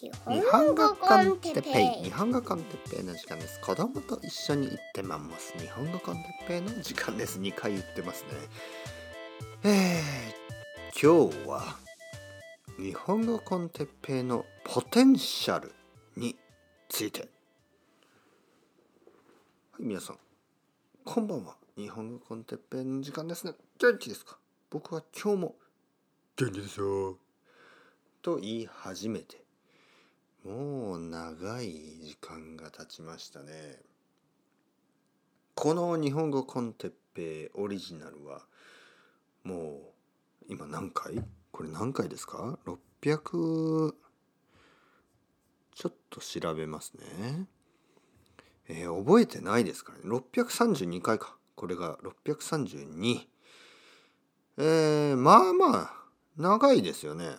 日本語 con テッペイ。日本語 con テッペイの時間です。子供と一緒に行ってまんます。日本語 con テッペイの時間です。2回言ってますね。えー、今日は日本語 con テッペイのポテンシャルについて。はい皆さん。こんばんは。日本語 con テッペイの時間ですね。元気ですか？僕は今日も元気ですよ。と言い始めて。もう長い時間が経ちましたね。この日本語コンテッペオリジナルはもう今何回？これ何回ですか ?600 ちょっと調べますね。えー、覚えてないですからね。632回か。これが632えー、まあまあ長いですよね。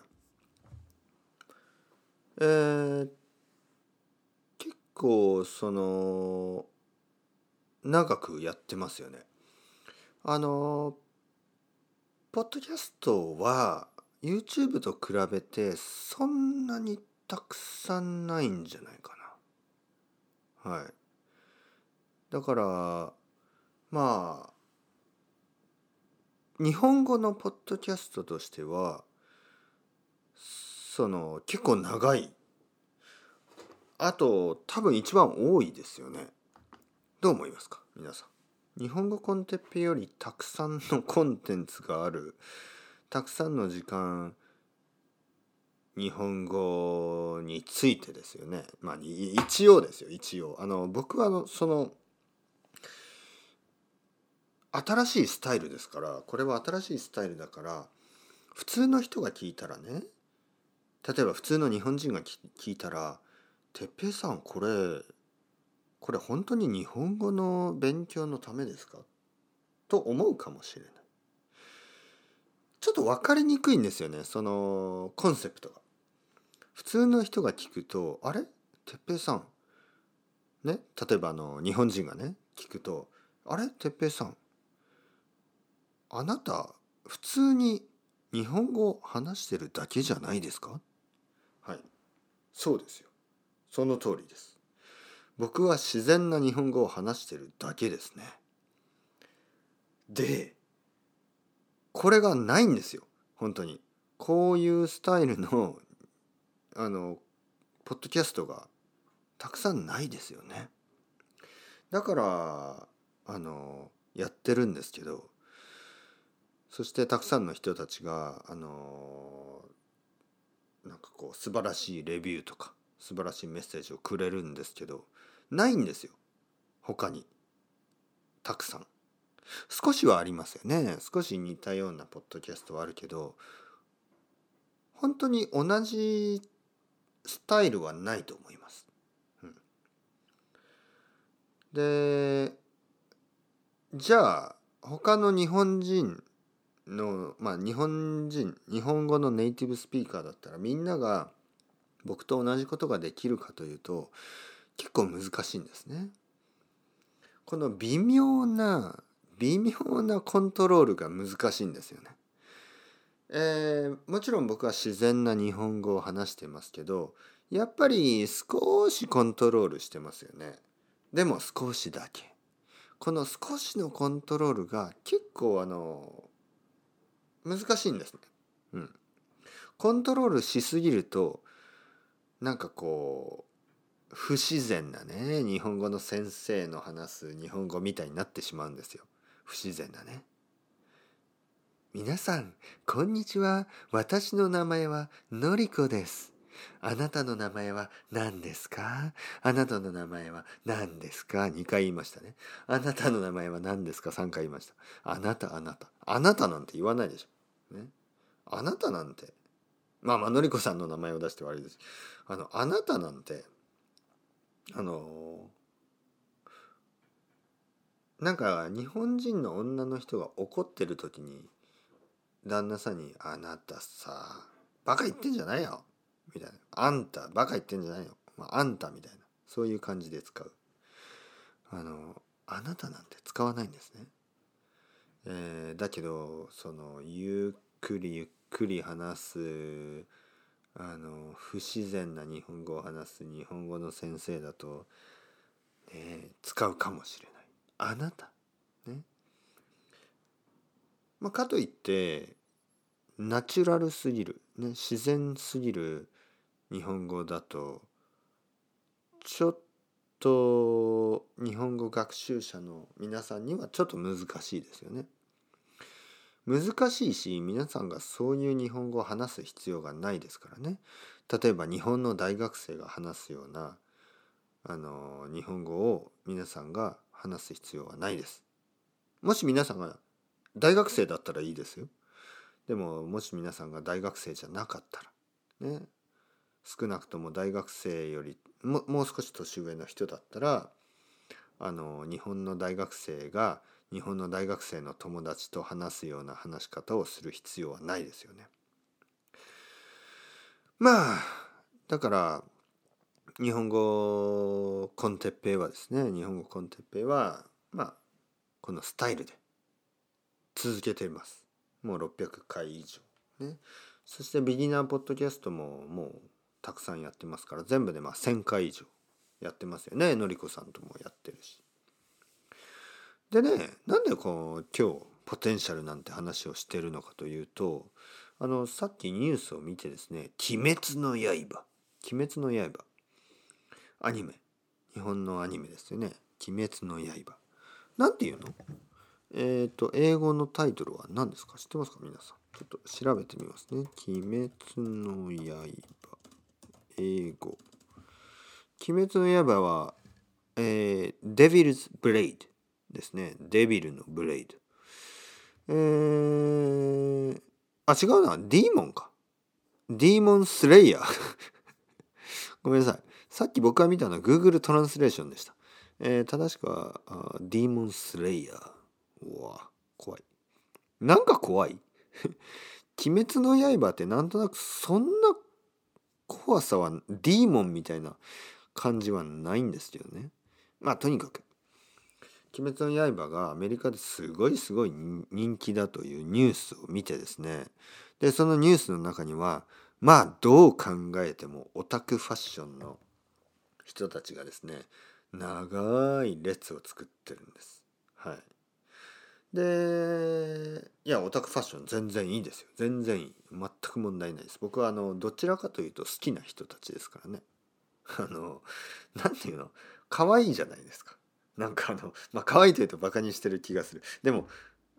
えー、結構その長くやってますよね。あのポッドキャストは YouTube と比べてそんなにたくさんないんじゃないかな。はい。だからまあ日本語のポッドキャストとしてはその結構長い。あと多分一番多いですよね。どう思いますか？皆さん。日本語コンテッペよりたくさんのコンテンツがある。たくさんの時間日本語についてですよね。まあ一応ですよ一応。あの僕はその新しいスタイルですからこれは新しいスタイルだから普通の人が聞いたらね例えば普通の日本人が聞いたら「哲平さんこれこれ本当に日本語の勉強のためですか?」と思うかもしれない。ちょっと分かりにくいんですよねそのコンセプトが。普通の人が聞くと「あれ？哲平さん」ね？例えばあの日本人がね聞くと「あれ？哲平さんあなた普通に日本語を話してるだけじゃないですか?」そうですよ。その通りです。僕は自然な日本語を話してるだけですね。でこれがないんですよ。本当に。こういうスタイルのあのポッドキャストがたくさんないですよね。だからあのやってるんですけどそしてたくさんの人たちがあのなんかこう素晴らしいレビューとか素晴らしいメッセージをくれるんですけどないんですよ。他に。たくさん。少しはありますよね。少し似たようなポッドキャストはあるけど本当に同じスタイルはないと思います。うん、でじゃあ他の日本人のまあ日本人日本語のネイティブスピーカーだったらみんなが僕と同じことができるかというと結構難しいんですね。この微妙な微妙なコントロールが難しいんですよね。えー、もちろん僕は自然な日本語を話してますけどやっぱり少しコントロールしてますよね。でも少しだけ。この少しのコントロールが結構あの難しいんですね。うん。コントロールしすぎるとなんかこう不自然なね日本語の先生の話す日本語みたいになってしまうんですよ。不自然なね。皆さんこんにちは。私の名前はのりこです。あなたの名前は何ですか？あなたの名前は何ですか ?2 回言いましたね。あなたの名前は何ですか ?3 回言いました。あなた、あなた。あなたなんて言わないでしょ。ね？あなたなんて。まあまあ、のりこさんの名前を出して悪いです。あの、あなたなんて、あのなんか日本人の女の人が怒ってる時に旦那さんに「あなたさバカ言ってんじゃないよ」みたいな「あんたバカ言ってんじゃないよ」まあ、あんたみたいな。そういう感じで使う。あのあなたなんて使わないんですね、えー、だけどそのゆっくりゆっくり話すあの不自然な日本語を話す日本語の先生だと、ね、使うかもしれない。あなた。ね。まあ、かといってナチュラルすぎる、ね、自然すぎる。日本語だとちょっと日本語学習者の皆さんにはちょっと難しいですよね。難しいし皆さんがそういう日本語を話す必要がないですからね。例えば日本の大学生が話すようなあの日本語を皆さんが話す必要はないです。もし皆さんが大学生だったらいいですよ。でももし皆さんが大学生じゃなかったらね少なくとも大学生よりももう少し年上の人だったらあの日本の大学生が日本の大学生の友達と話すような話し方をする必要はないですよね。まあだから日本語コンテッペイはですね日本語コンテッペイはまあこのスタイルで続けています。もう600回以上。ね。そしてビギナーポッドキャストももうたくさんやってますから全部でまあ1,000回以上やってますよね。のりこさんともやってるし。でねなんでこう今日ポテンシャルなんて話をしてるのかというとあのさっきニュースを見てですね「鬼滅の刃」「鬼滅の刃」アニメ。日本のアニメですよね「鬼滅の刃」なんていうの？えっ、ー、と英語のタイトルは何ですか？知ってますか？皆さん。ちょっと調べてみますね「鬼滅の刃」英語鬼滅の刃は、えー、 Devil's Blade ですね。 Devil の Blade。えー、あ、違うな。 Demon か。ディーモンスレイヤー。ごめんなさい。さっき僕が見たのは Google トランスレーションでした。えー、正しくはディーモンスレイヤー。うわ、怖い。なんか怖い。鬼滅の刃ってなんとなくそんな怖さはディーモンみたいな感じはないんですよね。まあとにかく「鬼滅の刃」がアメリカですごいすごい人気だというニュースを見てですねでそのニュースの中にはまあどう考えてもオタクファッションの人たちがですね長い列を作ってるんです。はい、でいやオタクファッション全然いいですよ。全然いい。全く問題ないです。僕はあのどちらかというと好きな人たちですからね。あの何て言うの？可愛いじゃないですか。なんかあのまあ可愛いというとバカにしてる気がする。でも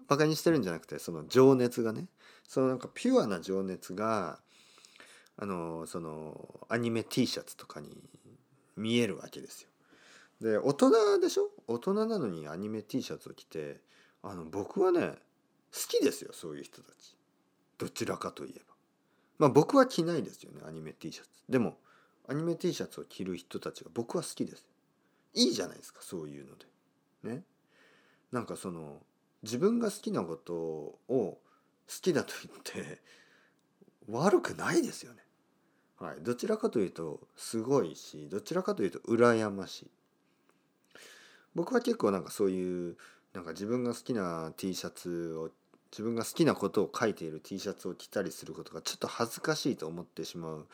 バカにしてるんじゃなくてその情熱がね。そのなんかピュアな情熱があのそのアニメ T シャツとかに見えるわけですよ。で大人でしょ？大人なのにアニメ T シャツを着てあの僕はね好きですよそういう人たち。どちらかといえば。まあ僕は着ないですよねアニメ T シャツ。でもアニメ T シャツを着る人たちが僕は好きです。いいじゃないですかそういうので。ね。なんかその自分が好きなことを好きだと言って悪くないですよね。はい。どちらかというとすごいしどちらかというと羨ましい。僕は結構なんかそういうなんか自分が好きな T シャツを自分が好きなことを書いている T シャツを着たりすることがちょっと恥ずかしいと思ってしまう。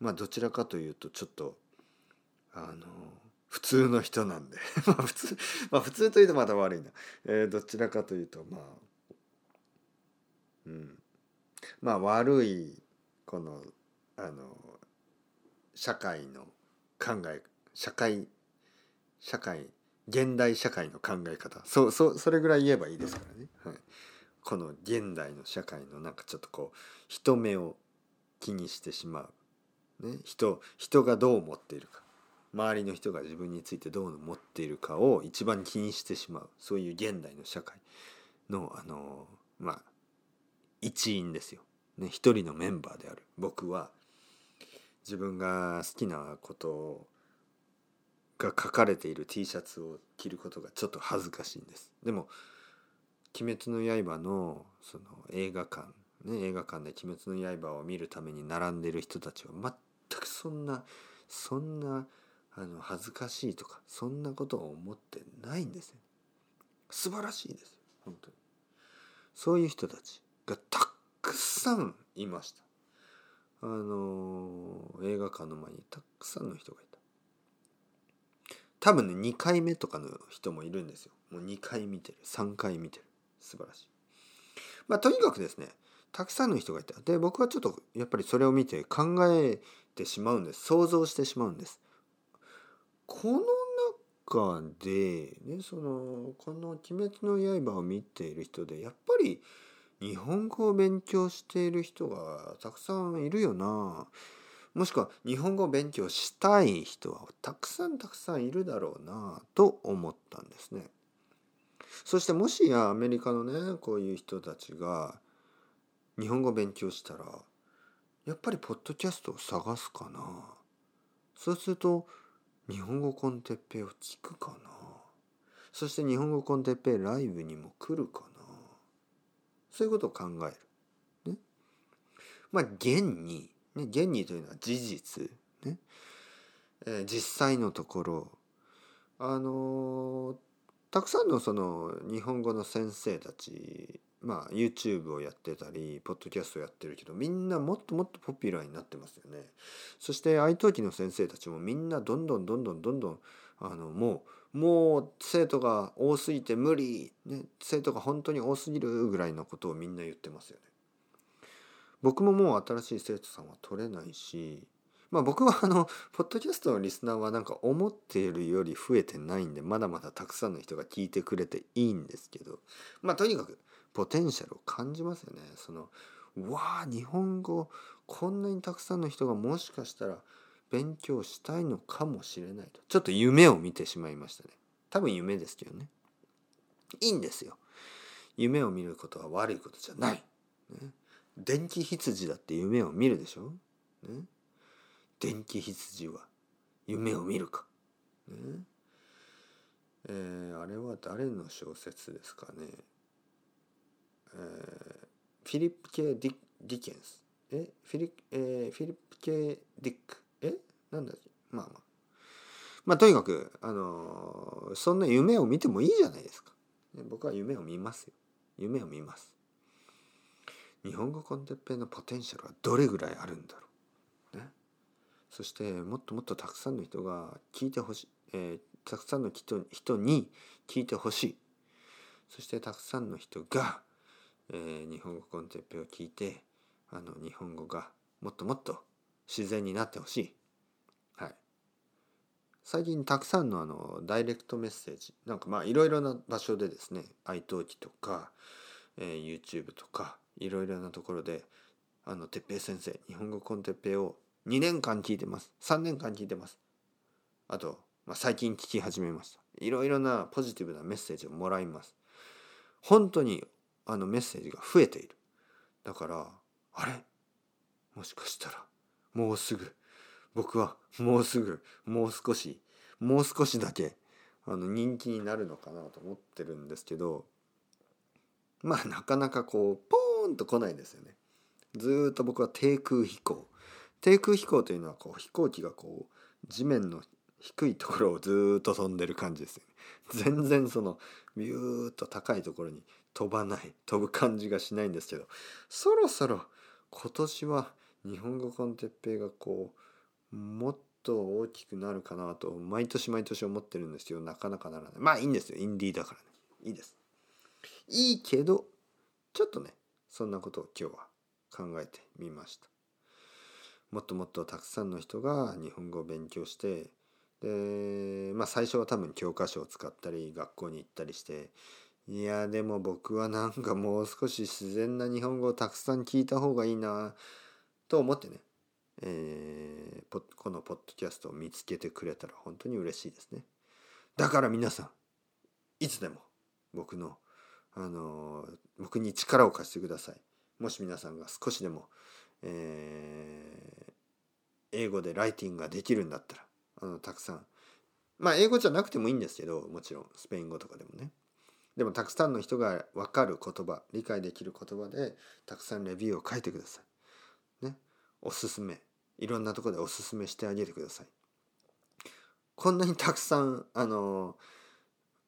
まあどちらかというとちょっとあの普通の人なんで。まあ普通まあ普通というとまた悪いな、えー、どちらかというとまあうん。まあ悪いこのあの社会の考え社会社会現代社会の考え方。そうそうそれぐらい言えばいいですからね、はい、この現代の社会のなんかちょっとこう人目を気にしてしまう、ね、人人がどう思っているか。周りの人が自分についてどう思っているかを一番気にしてしまう。そういう現代の社会のあのまあ一員ですよ、ね、一人のメンバーである。僕は自分が好きなことをが書かれている T シャツを着ることがちょっと恥ずかしいんです。でも「鬼滅の刃の」その映画館ね映画館で「鬼滅の刃」を見るために並んでる人たちは全くそんなそんなあの恥ずかしいとかそんなことを思ってないんですよ。素晴らしいです。よ本当に。そういう人たちがたくさんいました。あの映画館の前にたくさんの人がいた多分ね2回目とかの人もいるんですよ。もう2回見てる。3回見てる。素晴らしい。まあとにかくですねたくさんの人がいたで僕はちょっとやっぱりそれを見て考えてしまうんです。想像してしまうんです。この中で、ね、そのこの「鬼滅の刃」を見ている人でやっぱり日本語を勉強している人がたくさんいるよな。もしくは日本語を勉強したい人はたくさんたくさんいるだろうなと思ったんですね。そしてもしやアメリカのねこういう人たちが日本語を勉強したらやっぱりポッドキャストを探すかなそうすると日本語コンテッペイを聞くかなそして日本語コンテッペイライブにも来るかなそういうことを考える。ね、まあ現に、ね、現にというのは事実、ね。えー、実際のところ。あのー、たくさんのその日本語の先生たちまあ YouTube をやってたりポッドキャストやってるけどみんなもっともっとポピュラーになってますよね。そして愛登記の先生たちもみんなどんどんどんどんどんどんあのもうもう生徒が多すぎて無理、ね、生徒が本当に多すぎるぐらいのことをみんな言ってますよね。僕ももう新しい生徒さんは取れないしまあ僕はあのポッドキャストのリスナーはなんか思っているより増えてないんでまだまだたくさんの人が聞いてくれていいんですけどまあとにかくポテンシャルを感じますよね。そのわあ日本語こんなにたくさんの人がもしかしたら勉強したいのかもしれないとちょっと夢を見てしまいましたね。多分夢ですけどね。いいんですよ。夢を見ることは悪いことじゃない。ね、電気羊だって夢を見るでしょ？ね、電気羊は夢を見るか？ね？えー、あれは誰の小説ですかね？えー、フィリップ・ケディ・ディケンス。え？フィリ,、えー、フィリップ・ケディック。え？なんだっけ？まあまあ。まあとにかくあのー、そんな夢を見てもいいじゃないですか。僕は夢を見ますよ。夢を見ます。日本語コンテッペのポテンシャルはどれぐらいあるんだろう。ね。そしてもっともっとたくさんの人が聞いてほしい、えー、たくさんの人に聞いてほしい。そしてたくさんの人がえー、日本語コンテッペを聞いてあの日本語がもっともっと自然になってほしい。はい。最近たくさんのあのダイレクトメッセージ。なんかまあいろいろな場所でですね愛登記とか、えー、YouTube とかいろいろなところであの哲平先生日本語コンテッペイを2年間聞いてます。3年間聞いてます。あと、まあ、最近聞き始めました。いろいろなポジティブなメッセージをもらいます。本当にあのメッセージが増えている。だからあれ？もしかしたらもうすぐ。僕はもうすぐもう少しもう少しだけあの人気になるのかなと思ってるんですけどまあなかなかこうポーンと来ないですよね。ずっと僕は低空飛行。低空飛行というのはこう飛行機がこう地面の低いところをずっと飛んでる感じですよね。全然そのビューッと高いところに飛ばない飛ぶ感じがしないんですけどそろそろ今年は日本語コンテッペイがこうもっと大きくなるかなと毎年毎年思ってるんですけどなかなかならない。まあいいんですよ。インディーだからね。いいです。いいけどちょっとねそんなことを今日は考えてみましたもっともっとたくさんの人が日本語を勉強してでまあ最初は多分教科書を使ったり学校に行ったりしていやでも僕はなんかもう少し自然な日本語をたくさん聞いた方がいいなと思ってね、えー、このポッドキャストを見つけてくれたら本当に嬉しいですね。だから皆さんいつでも僕のあの、僕に力を貸してください。もし皆さんが少しでも、えー、英語でライティングができるんだったらあのたくさんまあ英語じゃなくてもいいんですけどもちろんスペイン語とかでもねでもたくさんの人が分かる言葉理解できる言葉でたくさんレビューを書いてください。ね。おすすめいろんなとこでおすすめしてあげてください。こんなにたくさんあの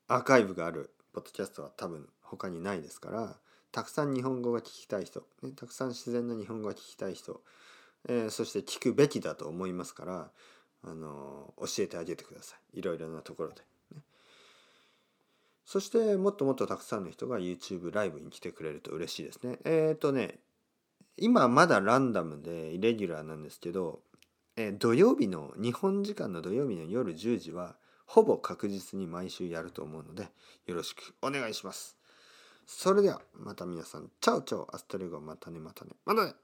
アーカイブがあるポッドキャストは多分他にないですからたくさん日本語が聞きたい人、ね、たくさん自然な日本語が聞きたい人、えー、そして聞くべきだと思いますからあの教えてあげてください。いろいろなところで、ね、そしてもっともっとたくさんの人が YouTube ライブに来てくれると嬉しいですね。えっ、ー、とね今まだランダムでイレギュラーなんですけど、えー、土曜日の日本時間の土曜日の夜10時はほぼ確実に毎週やると思うのでよろしくお願いします。それではまた皆さん。 Ciao ciao。Hasta luego。またねまたね。またね。